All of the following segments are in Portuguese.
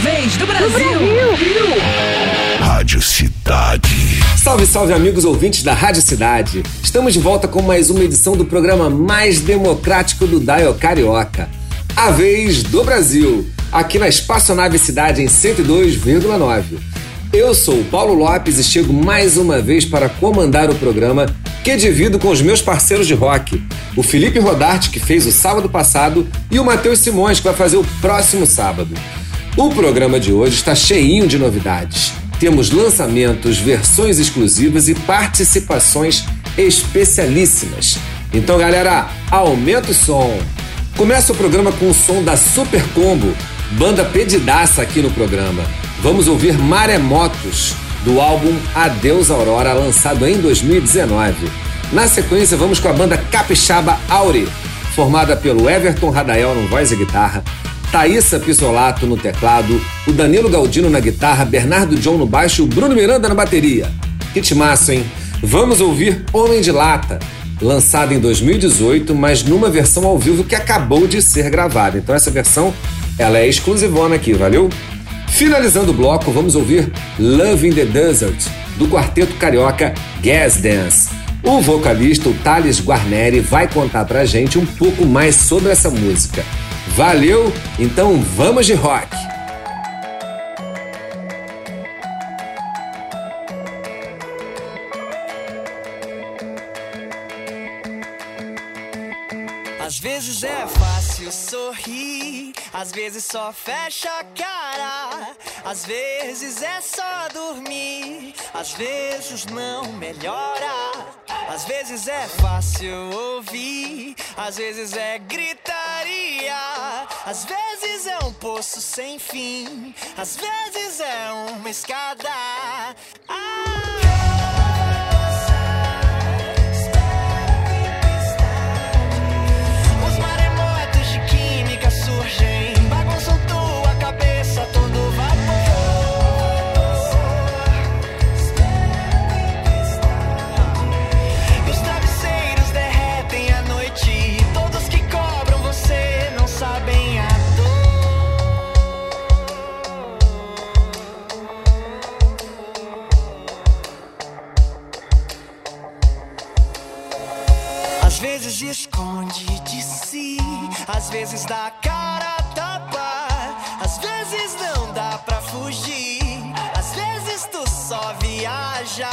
vez do Brasil. Brasil. Rádio Cidade. Salve, salve, amigos ouvintes da Rádio Cidade. Estamos de volta com mais uma edição do programa mais democrático do Dial Carioca. A vez do Brasil. Aqui na Espaçonave Cidade em 102,9. Eu sou o Paulo Lopes e chego mais uma vez para comandar o programa que divido com os meus parceiros de rock, o Felipe Rodarte, que fez o sábado passado, e o Matheus Simões, que vai fazer o próximo sábado. O programa de hoje está cheinho de novidades. Temos lançamentos, versões exclusivas e participações especialíssimas. Então, galera, aumenta o som. Começa o programa com o som da Super Combo, banda pedidaça aqui no programa. Vamos ouvir Maremotos, do álbum Adeus Aurora, lançado em 2019. Na sequência, vamos com a banda Capixaba Auri, formada pelo Everton Radael no voz e guitarra, Thaísa Pisolato no teclado, o Danilo Galdino na guitarra, Bernardo John no baixo e o Bruno Miranda na bateria. Que massa, hein? Vamos ouvir Homem de Lata, lançado em 2018, mas numa versão ao vivo que acabou de ser gravada. Então essa versão, ela é exclusivona aqui, valeu? Finalizando o bloco, vamos ouvir Love in the Desert, do quarteto carioca Gas Dance. O vocalista, o Thales Guarneri, vai contar pra gente um pouco mais sobre essa música. Valeu? Então vamos de rock! Às vezes é fácil sorrir, às vezes só fecha a cara, às vezes é só dormir, às vezes não melhora, às vezes é fácil ouvir, às vezes é gritaria, às vezes é um poço sem fim, às vezes é uma escada. Esconde de si, às vezes dá cara a tapa, às vezes não dá pra fugir, às vezes tu só viaja.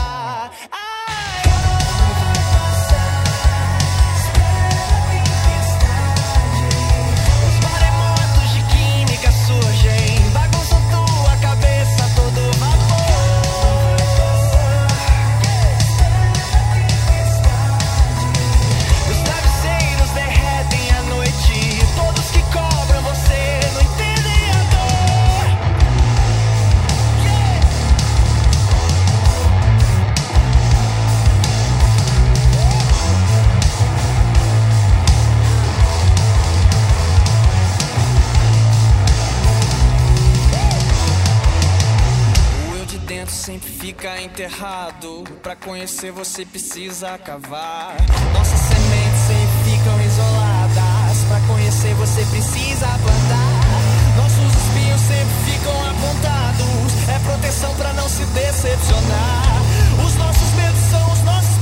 Pra conhecer você precisa cavar. Nossas sementes sempre ficam isoladas. Pra conhecer você precisa plantar. Nossos espinhos sempre ficam apontados. É proteção pra não se decepcionar. Os nossos medos são os nossos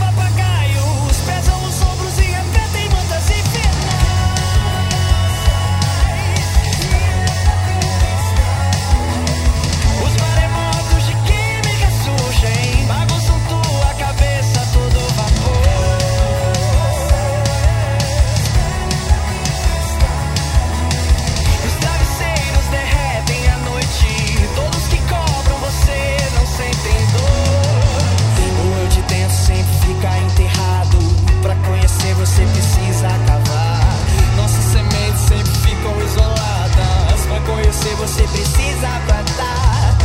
você precisa cavar. Nossas sementes sempre ficam isoladas. Pra conhecer você precisa plantar.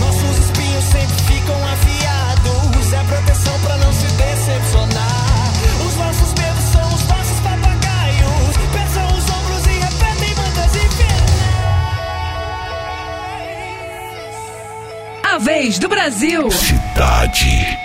Nossos espinhos sempre ficam afiados. É proteção pra não se decepcionar. Os nossos medos são os nossos papagaios. Pesam os ombros e repetem mantas infernais. A vez do Brasil. Cidade.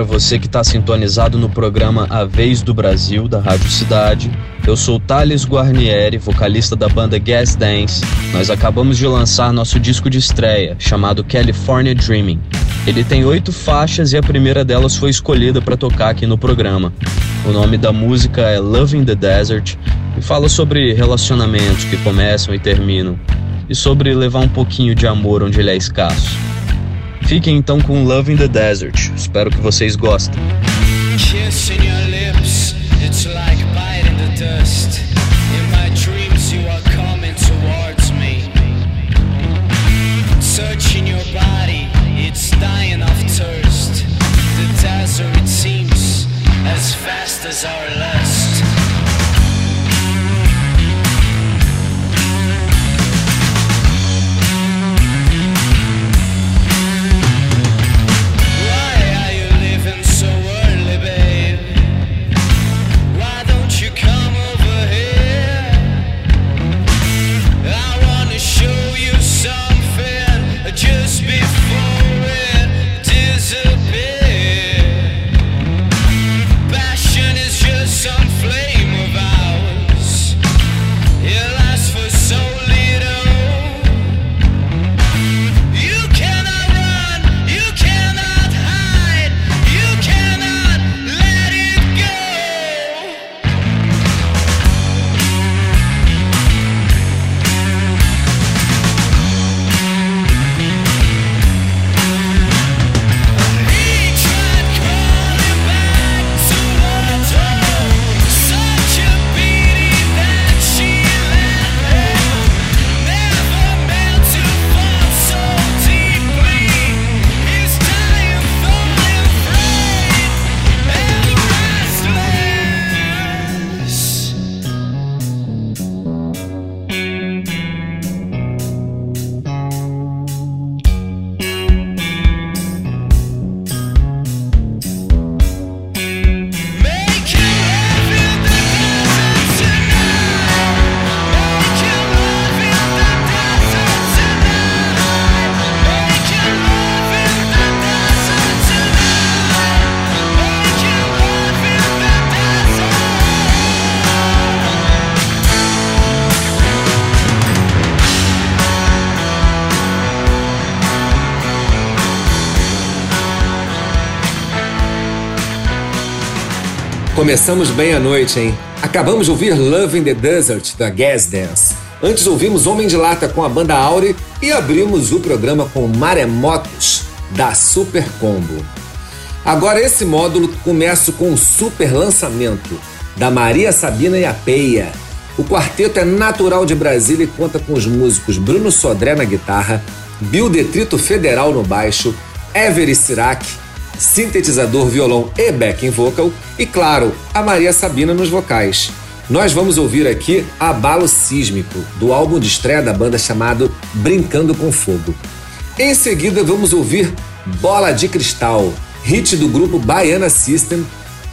Para você que está sintonizado no programa A Vez do Brasil da Rádio Cidade. Eu sou Thales Guarnieri, vocalista da banda Gas Dance. Nós acabamos de lançar nosso disco de estreia, chamado California Dreaming. Ele tem oito faixas e a primeira delas foi escolhida para tocar aqui no programa. O nome da música é Loving the Desert e fala sobre relacionamentos que começam e terminam e sobre levar um pouquinho de amor onde ele é escasso. Fiquem então com Love in the Desert. Espero que vocês gostem. Kiss in your lips, it's Começamos bem a noite, hein? Acabamos de ouvir Love in the Desert, da Gas Dance. Antes ouvimos Homem de Lata com a banda Auri e abrimos o programa com Maremotos, da Super Combo. Agora esse módulo começa com o super lançamento da Maria Sabina e a Peia. O quarteto é natural de Brasília e conta com os músicos Bruno Sodré na guitarra, Bill Detrito Federal no baixo, Every Sirac, sintetizador, violão e backing vocal e, claro, a Maria Sabina nos vocais. Nós vamos ouvir aqui Abalo Sísmico, do álbum de estreia da banda chamado Brincando com Fogo. Em seguida, vamos ouvir Bola de Cristal, hit do grupo Baiana System,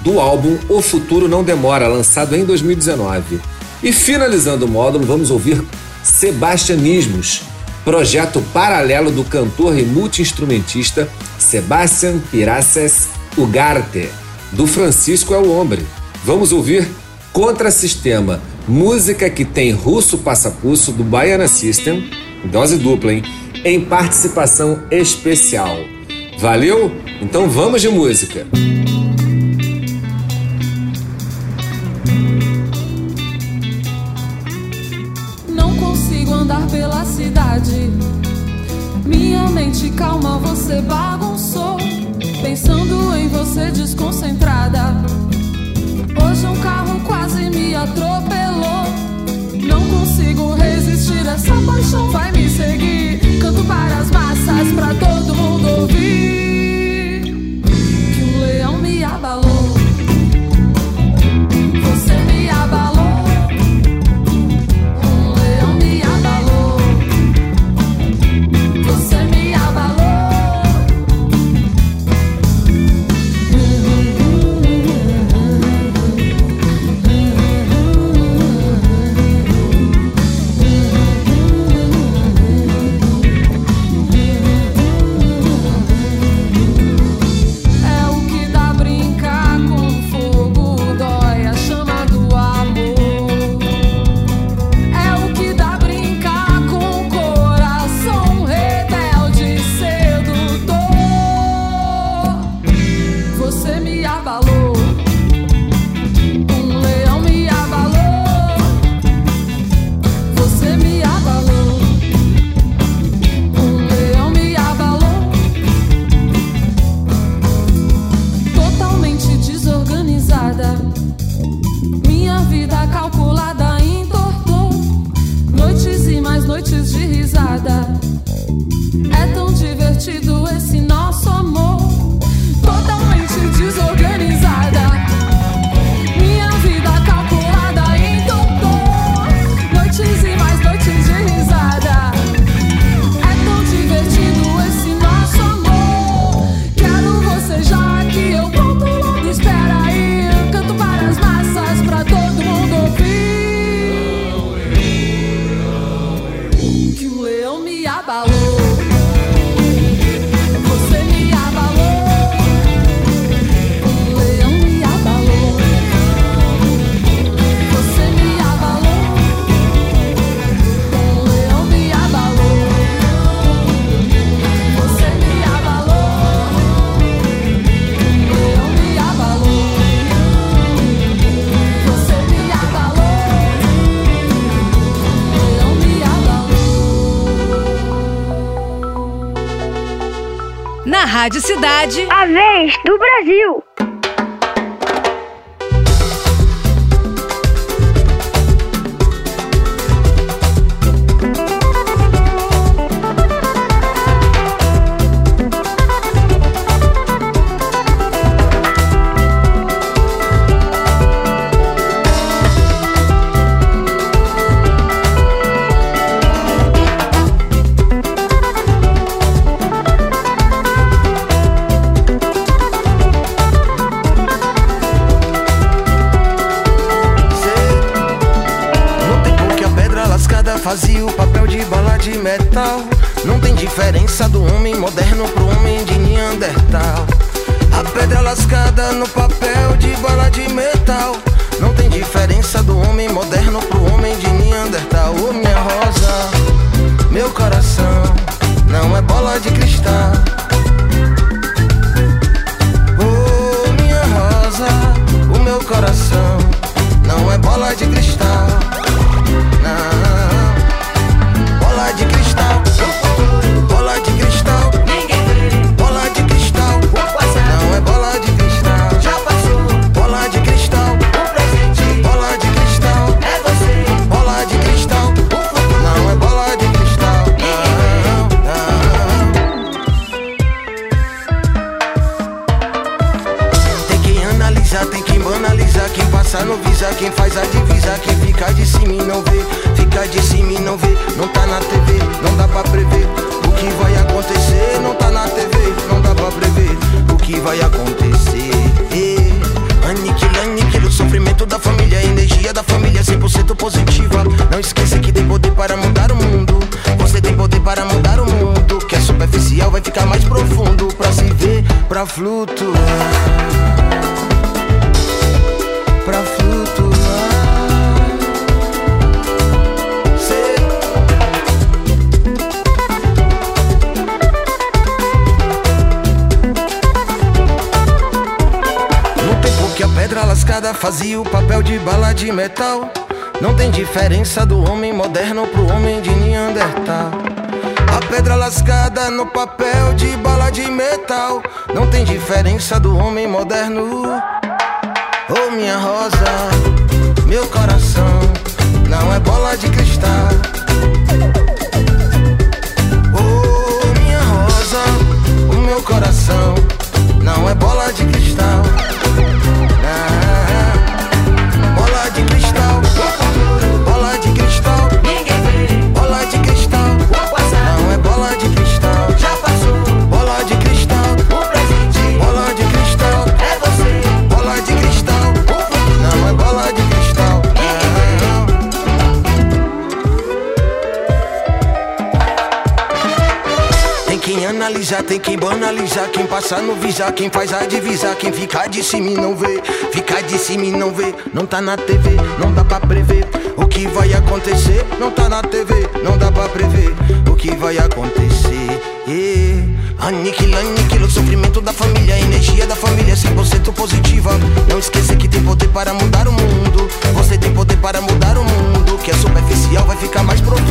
do álbum O Futuro Não Demora, lançado em 2019. E finalizando o módulo, vamos ouvir Sebastianismos, projeto paralelo do cantor e multiinstrumentista Sebastian Piraces Ugarte, do Francisco é o Hombre. Vamos ouvir Contra Sistema, música que tem Russo Passapulso do Baiana System, dose dupla, hein? Em participação especial. Valeu? Então vamos de música! Música noite calma você bagunçou, pensando em você desconcentrada. Hoje um carro quase me atropelou. Não consigo resistir, essa paixão vai me seguir. Canto para as massas, pra todo mundo ouvir. Que um leão me abalou. Rádio Cidade. A vez do Não esqueça que tem poder para mudar o mundo. Você tem poder para mudar o mundo. Que é superficial, vai ficar mais profundo. Pra se ver, pra flutuar. Pra flutuar. No tempo que a pedra lascada fazia o papel de bala de metal. Não tem diferença do homem moderno pro homem de Neandertal. A pedra lascada no papel de bala de metal. Não tem diferença do homem moderno. Oh, minha rosa, meu coração não é bola de cristal. Oh, minha rosa, o meu coração não é bola de cristal. Tem quem banalizar, quem passar no visar, quem faz a divisar, quem ficar de cima e não vê, ficar de cima e não vê, não tá na TV, não dá pra prever o que vai acontecer, não tá na TV, não dá pra prever o que vai acontecer. Eh, Aniquila, aniquila o sofrimento da família, a energia da família é 100% positiva. Não esqueça que tem poder para mudar o mundo. Você tem poder para mudar o mundo. Que é superficial vai ficar mais profundo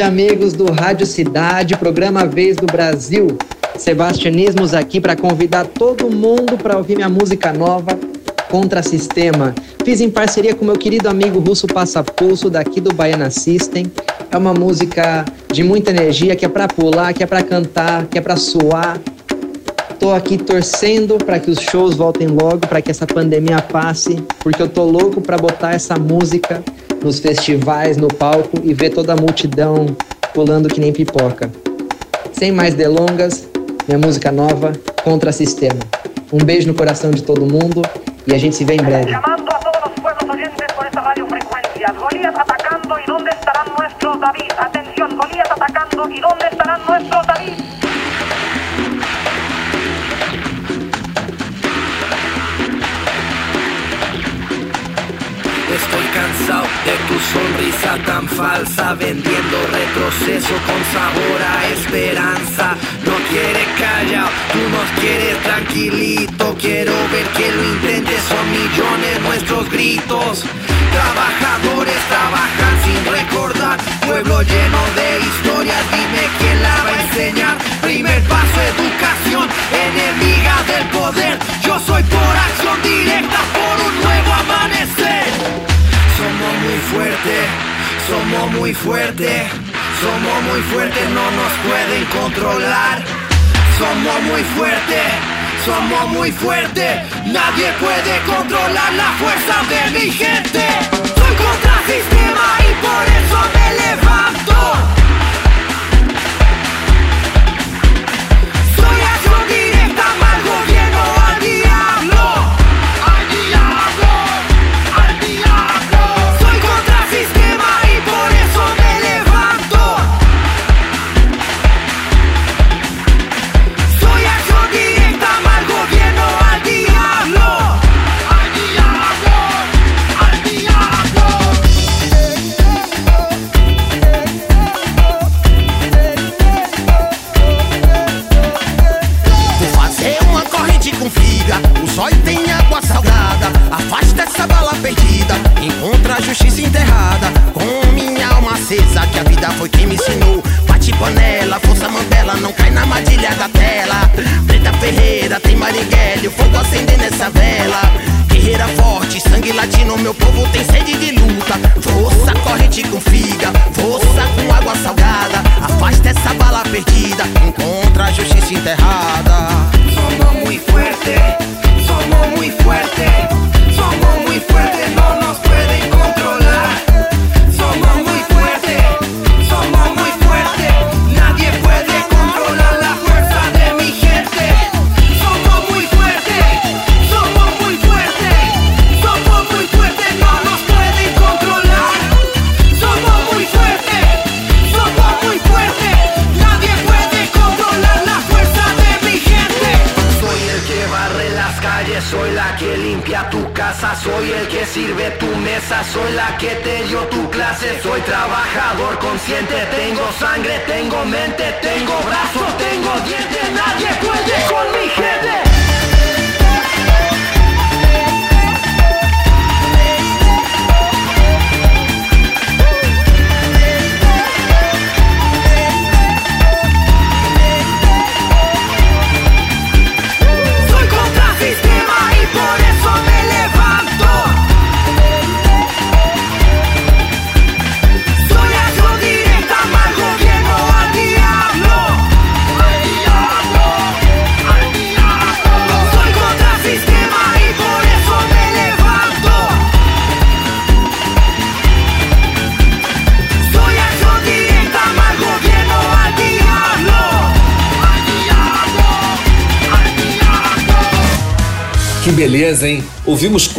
Salve amigos do Rádio Cidade, programa Vez do Brasil. Sebastianismos aqui para convidar todo mundo para ouvir minha música nova Contra Sistema. Fiz em parceria com meu querido amigo Russo Passapulso daqui do Baiana System. É uma música de muita energia, que é para pular, que é para cantar, que é para suar. Tô aqui torcendo para que os shows voltem logo, para que essa pandemia passe, porque eu tô louco para botar essa música nos festivais, no palco e ver toda a multidão pulando que nem pipoca. Sem mais delongas, minha música nova, Contra Sistema. Um beijo no coração de todo mundo e a gente se vê em breve. De tu sonrisa tan falsa, vendiendo retroceso con sabor a esperanza. No quieres callado, tú nos quieres tranquilito. Quiero ver que lo intentes, son millones nuestros gritos. Trabajadores muy fuertes, somos muy fuertes, no nos pueden controlar. Somos muy fuertes, somos muy fuertes, nadie puede controlar la fuerza de mi gente. Soy contra sistema y por eso me levanto. Foi quem me ensinou. Bate panela, força Mandela, não cai na armadilha da tela. Preta Ferreira, tem Marighella, o fogo acender nessa vela. Guerreira forte, sangue latino, meu povo tem sede de luta. Força, corrente com figa,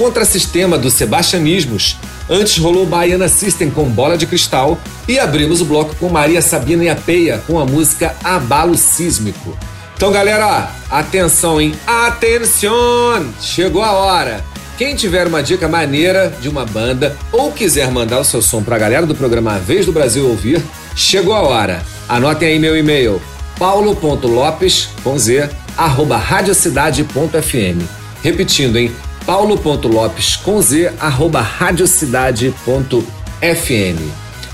Contra-Sistema do Sebastianismos. Antes rolou Baiana System com Bola de Cristal e abrimos o bloco com Maria Sabina e a Peia com a música Abalo Sísmico. Então, galera, atenção, hein? Atenção! Chegou a hora. Quem tiver uma dica maneira de uma banda ou quiser mandar o seu som pra galera do programa A Vez do Brasil ouvir, chegou a hora. Anotem aí meu e-mail paulo.lopes com z arroba radiocidade.fm repetindo em paulo.lopes com z arroba radiocidade.fm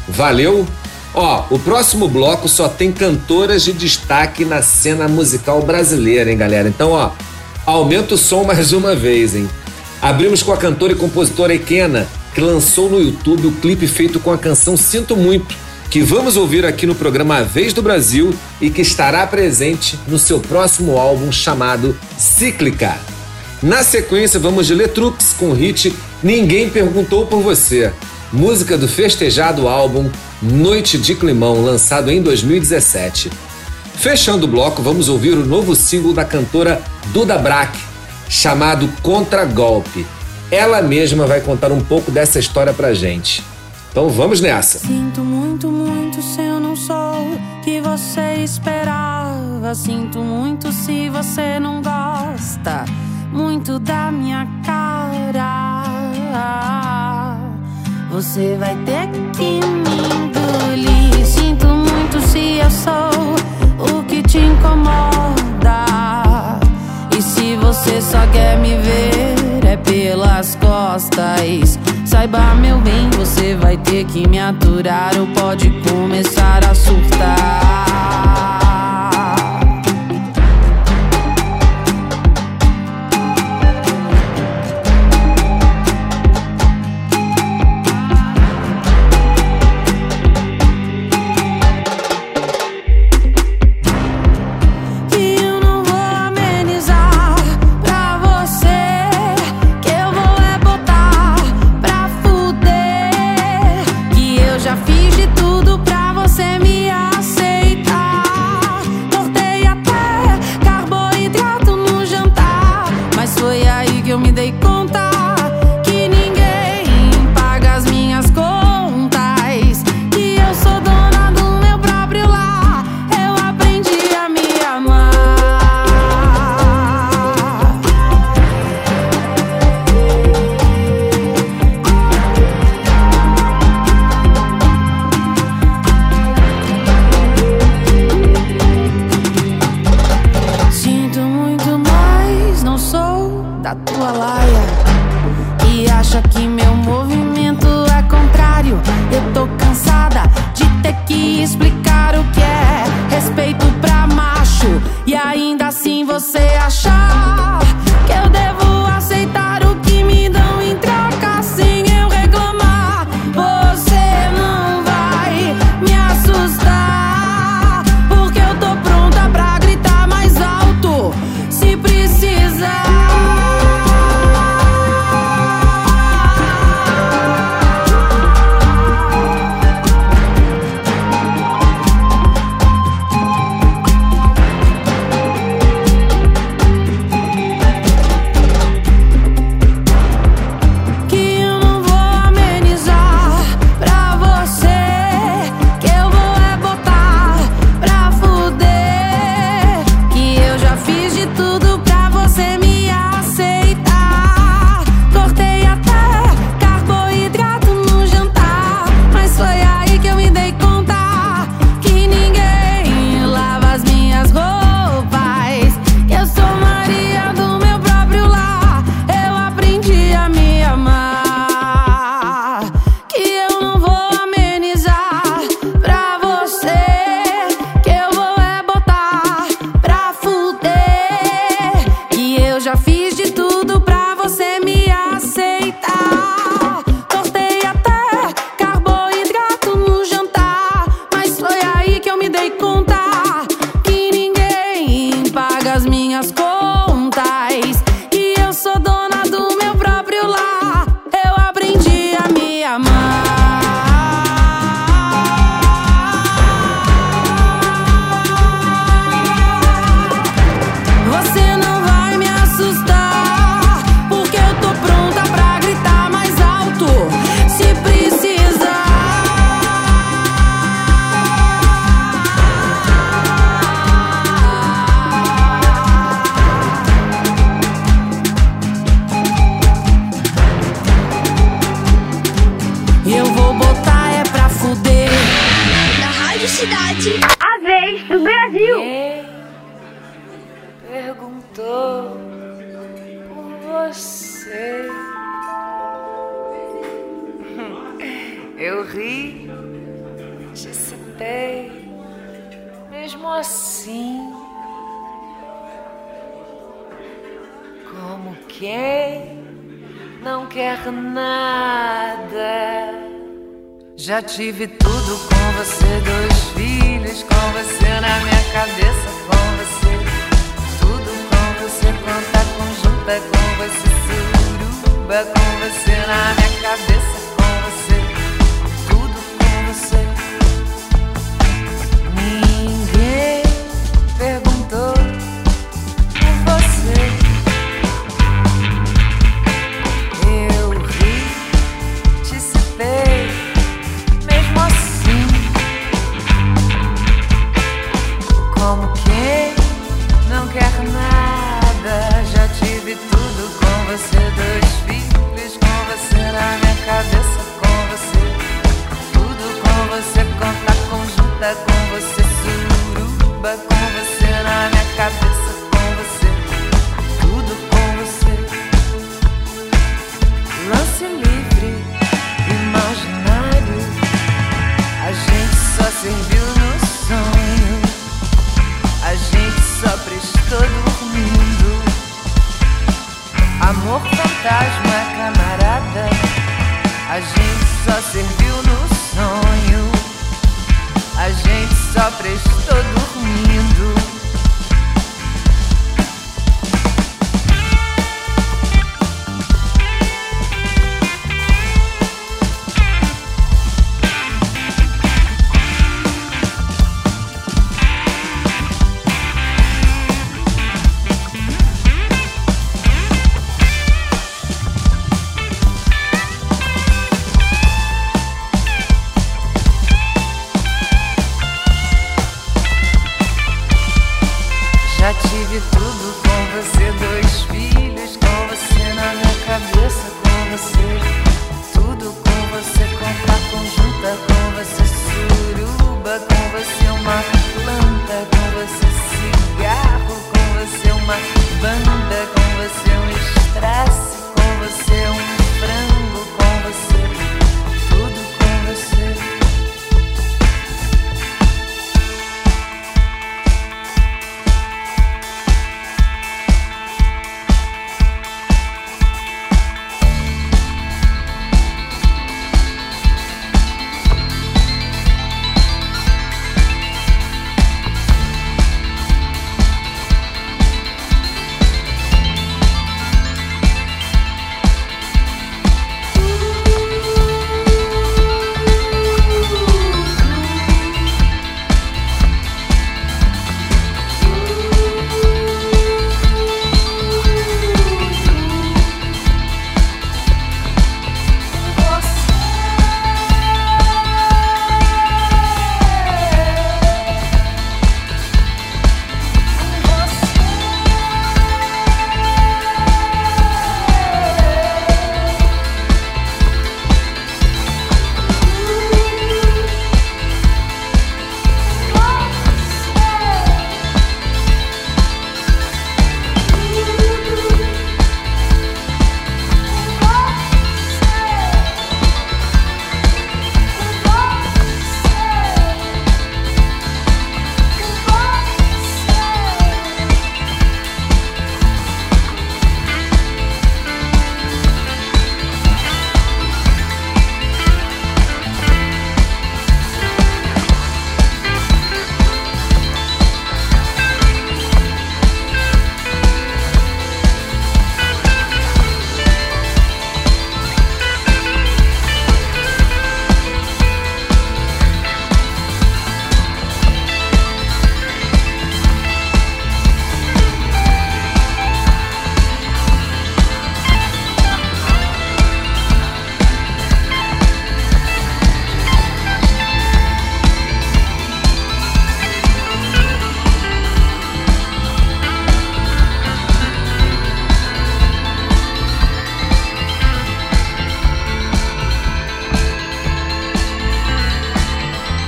valeu? Ó o próximo bloco só tem cantoras de destaque na cena musical brasileira hein galera? Então ó aumenta o som mais uma vez hein? Abrimos com a cantora e compositora Ekena que lançou no YouTube o clipe feito com a canção Sinto Muito que vamos ouvir aqui no programa A Vez do Brasil e que estará presente no seu próximo álbum chamado Cíclica. Na sequência, vamos de Letrux com o hit Ninguém Perguntou por Você, música do festejado álbum Noite de Climão, lançado em 2017. Fechando o bloco, vamos ouvir o novo single da cantora Duda Brack, chamado Contra Golpe. Ela mesma vai contar um pouco dessa história pra gente. Então vamos nessa. Sinto muito, muito se eu não sou o que você esperava. Sinto muito se você não gosta muito da minha cara. Você vai ter que me engolir. Sinto muito se eu sou o que te incomoda. E se você só quer me ver é pelas costas. Saiba, meu bem, você vai ter que me aturar ou pode começar a surtar. nada Já tive tudo com você, dois filhos com você na minha cabeça, com você. Tudo com você, planta conjunta com você, suruba com você na minha cabeça, com você. Tudo com você. Ninguém. cabeça com você. Tudo com você, conta conjunta com você, suruba com você na minha cabeça.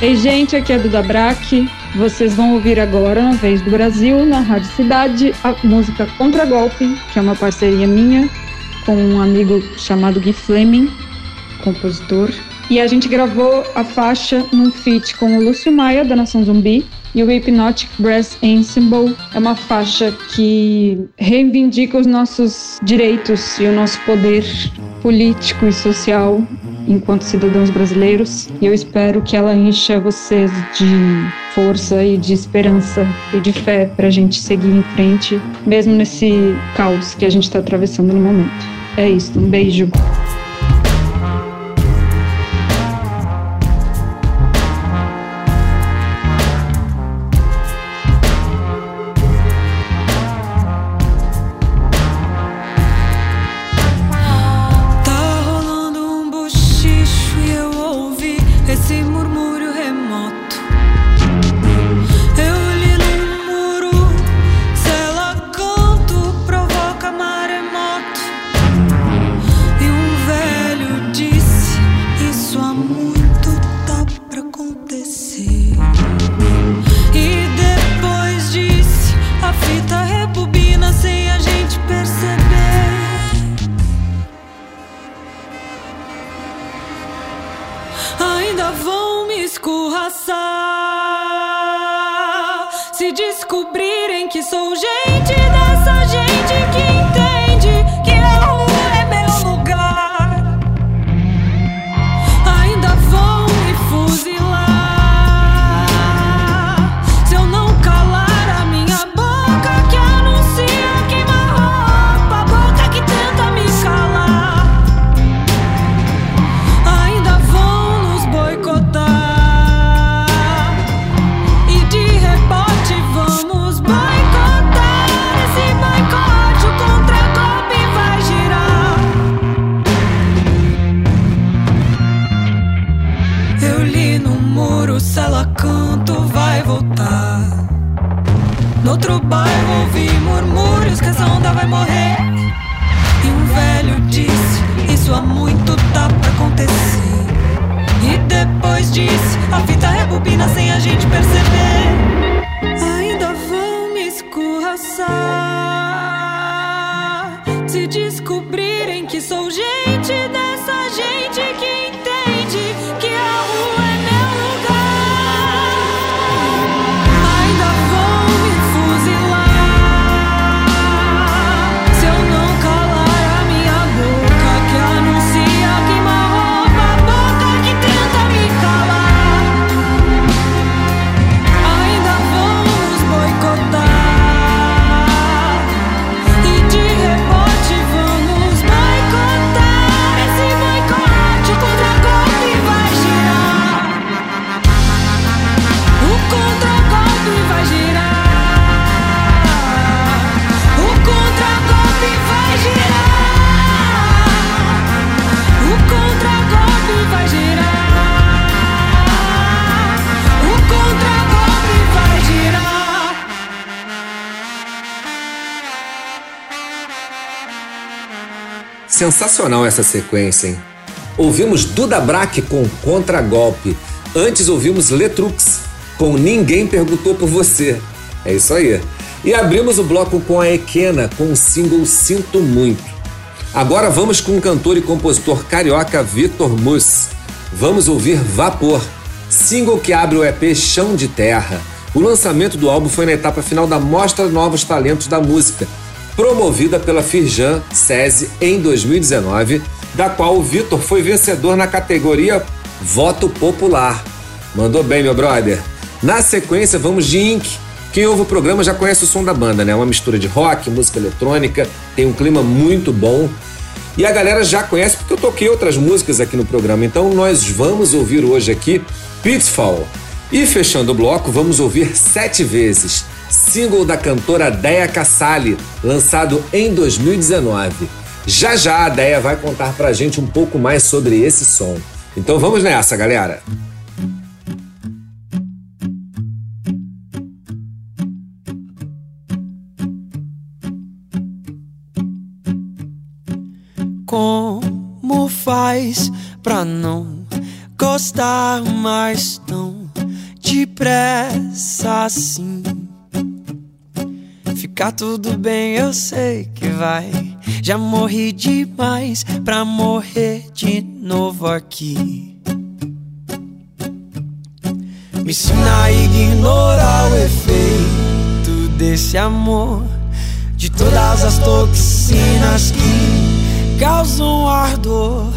Ei, gente, aqui é Duda Braque. Vocês vão ouvir agora, na Vez do Brasil, na Rádio Cidade, a música Contra Golpe, que é uma parceria minha com um amigo chamado Gui Fleming, compositor. E a gente gravou a faixa num feat com o Lúcio Maia, da Nação Zumbi, e o Hypnotic Brass Ensemble. É uma faixa que reivindica os nossos direitos e o nosso poder político e social enquanto cidadãos brasileiros. E eu espero que ela encha vocês de força e de esperança e de fé para a gente seguir em frente, mesmo nesse caos que a gente está atravessando no momento. É isso, um beijo. Escorraçar. Se descobrirem que sou gente depois disse: A fita rebobina sem a gente perceber. Sensacional essa sequência, hein? Ouvimos Duda Braque com Contragolpe. Antes ouvimos Letrux com Ninguém Perguntou por Você. É isso aí. E abrimos o bloco com a Equena com o single Sinto Muito. Agora vamos com o cantor e compositor carioca Vitor Mus. Vamos ouvir Vapor, single que abre o EP Chão de Terra. O lançamento do álbum foi na etapa final da Mostra Novos Talentos da Música, promovida pela Firjan SESI em 2019, da qual o Vitor foi vencedor na categoria Voto Popular. Mandou bem, meu brother. Na sequência, vamos de Ink. Quem ouve o programa já conhece o som da banda, né? Uma mistura de rock, música eletrônica, tem um clima muito bom. E a galera já conhece porque eu toquei outras músicas aqui no programa. Então nós vamos ouvir hoje aqui Pitfall. E fechando o bloco, vamos ouvir Sete Vezes, single da cantora Deia Cassali, lançado em 2019. Já já a Deia vai contar pra gente um pouco mais sobre esse som. Então vamos nessa, galera! Como faz pra não gostar mais não? depressa assim. Ficar tudo bem, eu sei que vai. Já morri demais pra morrer de novo aqui. Me ensina a ignorar o efeito desse amor. De todas as toxinas que causam ardor.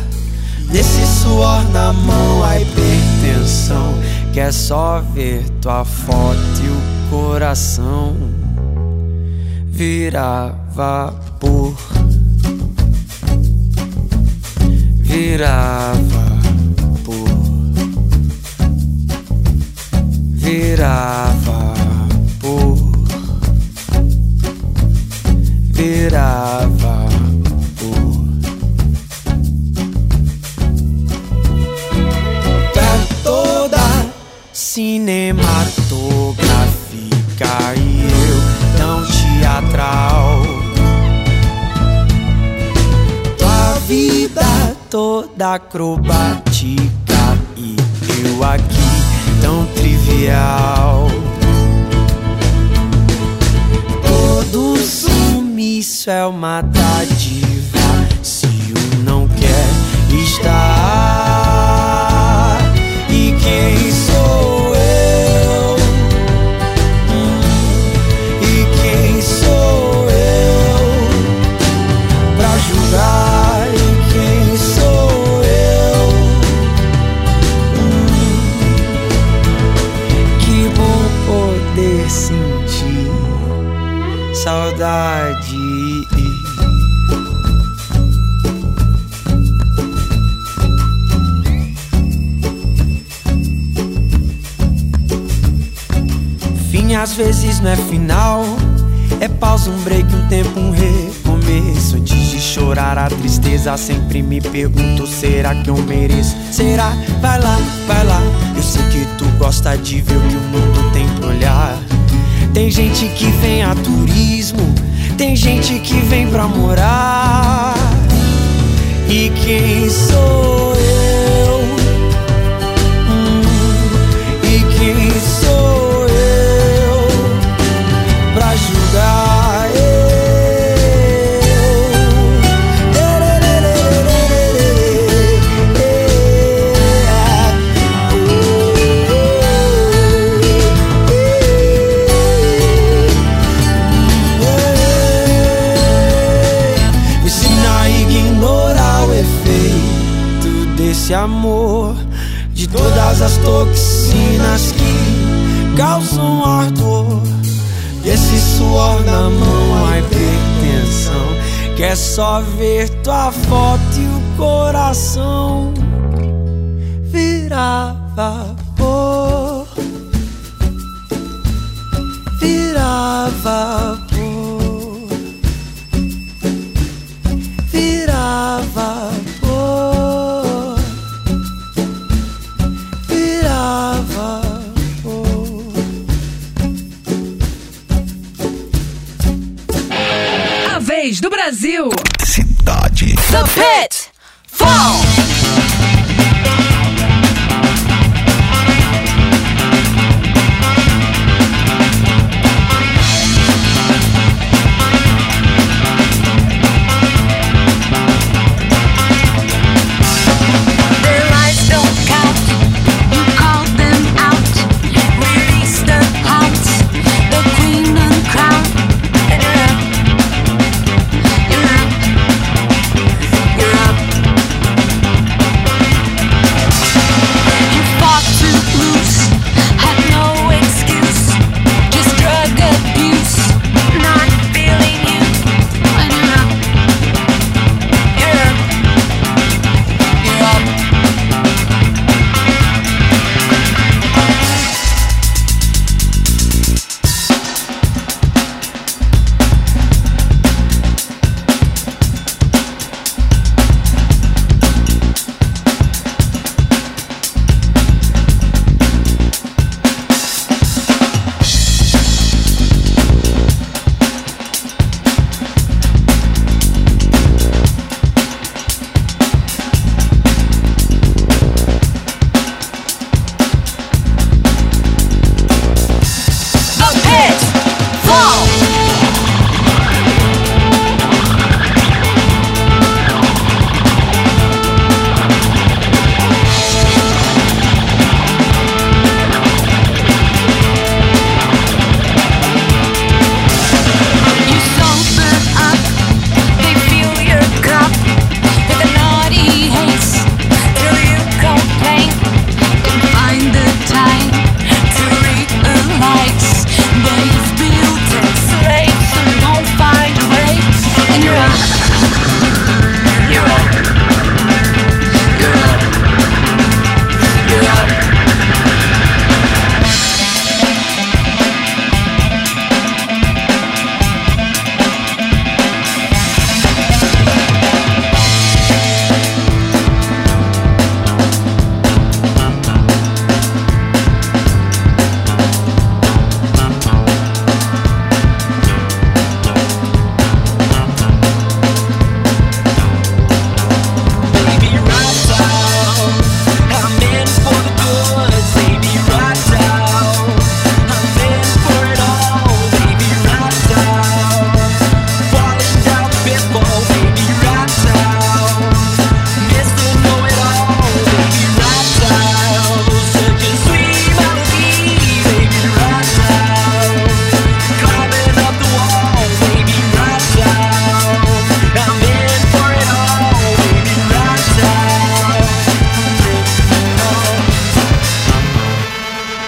Desse suor na mão, a hipertensão. Que é só ver tua foto e o coração virar vapor. Virar vapor. Virar vapor. Virar vapor. É toda cinematográfica teatral. Tua vida toda acrobática e eu aqui tão trivial. Todo sumiço é uma dádiva não é final. É pausa, um break, um tempo, um recomeço. Antes de chorar a tristeza, sempre me pergunto: será que eu mereço? Será? Vai lá, vai lá. Eu sei que tu gosta de ver o que o mundo tem pra olhar. Tem gente que vem a turismo, tem gente que vem pra morar. E quem sou eu? Hum, e quem sou desse amor De todas as toxinas que causam ardor. Desse suor na mão, a hipertensão Que é só ver tua foto e o coração Virar vapor. Virar vapor Brasil. Cidade. The Pit.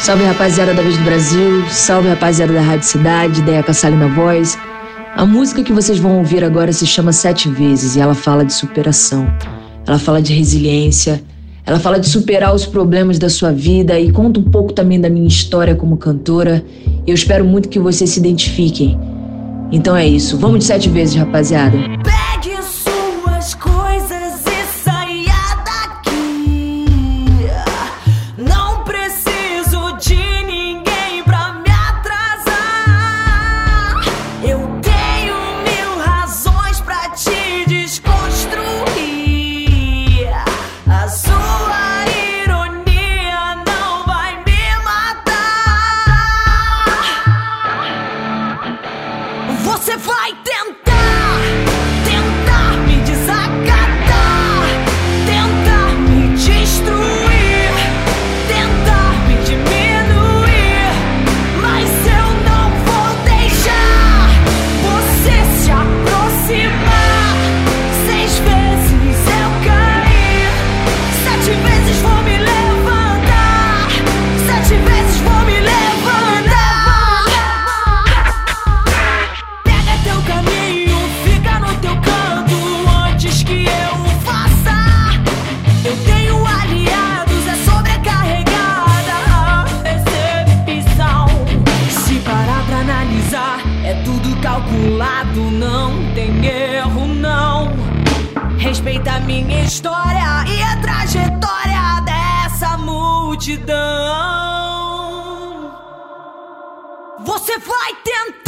Salve rapaziada da Vez do Brasil, salve rapaziada da Rádio Cidade, Deia Cassali na voz. A música que vocês vão ouvir agora se chama Sete Vezes e ela fala de superação. Ela fala de resiliência, ela fala de superar os problemas da sua vida e conta um pouco também da minha história como cantora. Eu espero muito que vocês se identifiquem. Então é isso, vamos de sete vezes, rapaziada. Pegue multidão. Você vai tentar,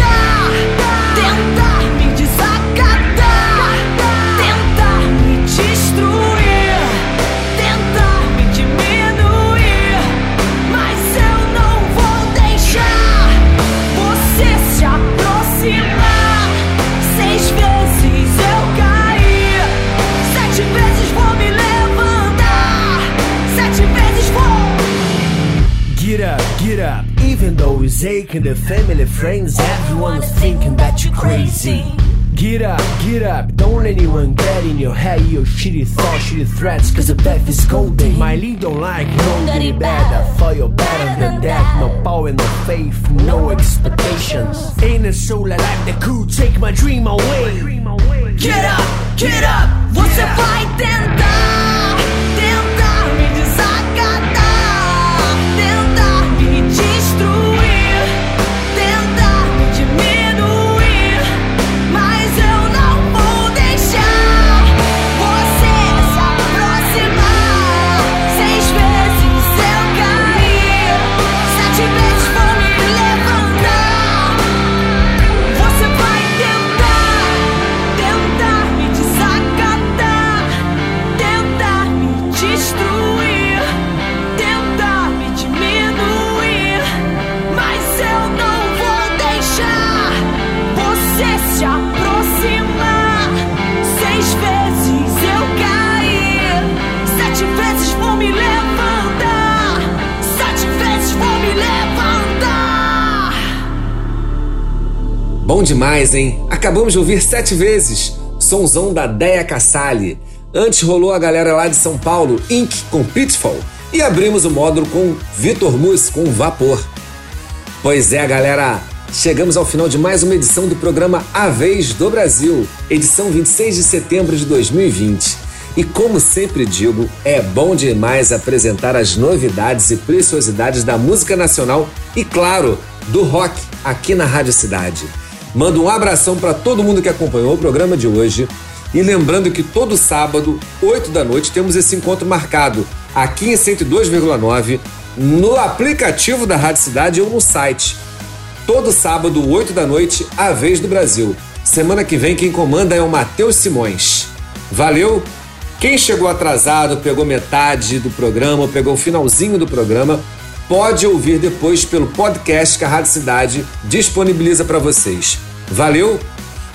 Even though it's aching, the family, friends, everyone's thinking that you're crazy. Get up, get up. Don't let anyone get in your head your shitty thoughts, shitty threats, cause the path is golden. My lead don't like no dirty bad. I thought you're better than that. No power, no faith, no expectations. Ain't a soul alive that could take my dream away. Get up, get up, você vai tentar, tentar demais, hein? Acabamos de ouvir sete vezes. Sonzão da Deia Cassali. Antes rolou a galera lá de São Paulo, Inc. com Pitfall. E abrimos o módulo com Vitor Mus com Vapor. Pois é, galera. Chegamos ao final de mais uma edição do programa A Vez do Brasil, edição 26 de setembro de 2020. E como sempre digo, é bom demais apresentar as novidades e preciosidades da música nacional e, claro, do rock aqui na Rádio Cidade. Mando um abração para todo mundo que acompanhou o programa de hoje. E lembrando que todo sábado, 8 da noite, temos esse encontro marcado aqui em 102,9, no aplicativo da Rádio Cidade ou no site. Todo sábado, 8 da noite, a vez do Brasil. Semana que vem, quem comanda é o Matheus Simões. Valeu! Quem chegou atrasado, pegou metade do programa, ou pegou o finalzinho do programa, pode ouvir depois pelo podcast que a Rádio Cidade disponibiliza para vocês. Valeu?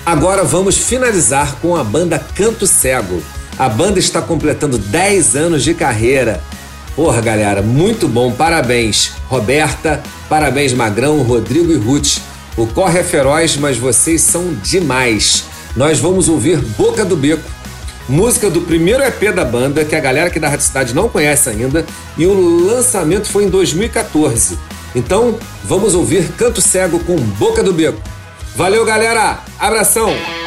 Agora vamos finalizar com a banda Canto Cego. A banda está completando 10 anos de carreira. Porra, galera, muito bom, parabéns. Roberta, parabéns Magrão, Rodrigo e Ruth. O corre é feroz, mas vocês são demais. Nós vamos ouvir Boca do Beco. Música do primeiro EP da banda, que a galera aqui da Rádio Cidade não conhece ainda, e o lançamento foi em 2014. Então, vamos ouvir Canto Cego com Boca do Beco. Valeu, galera! Abração!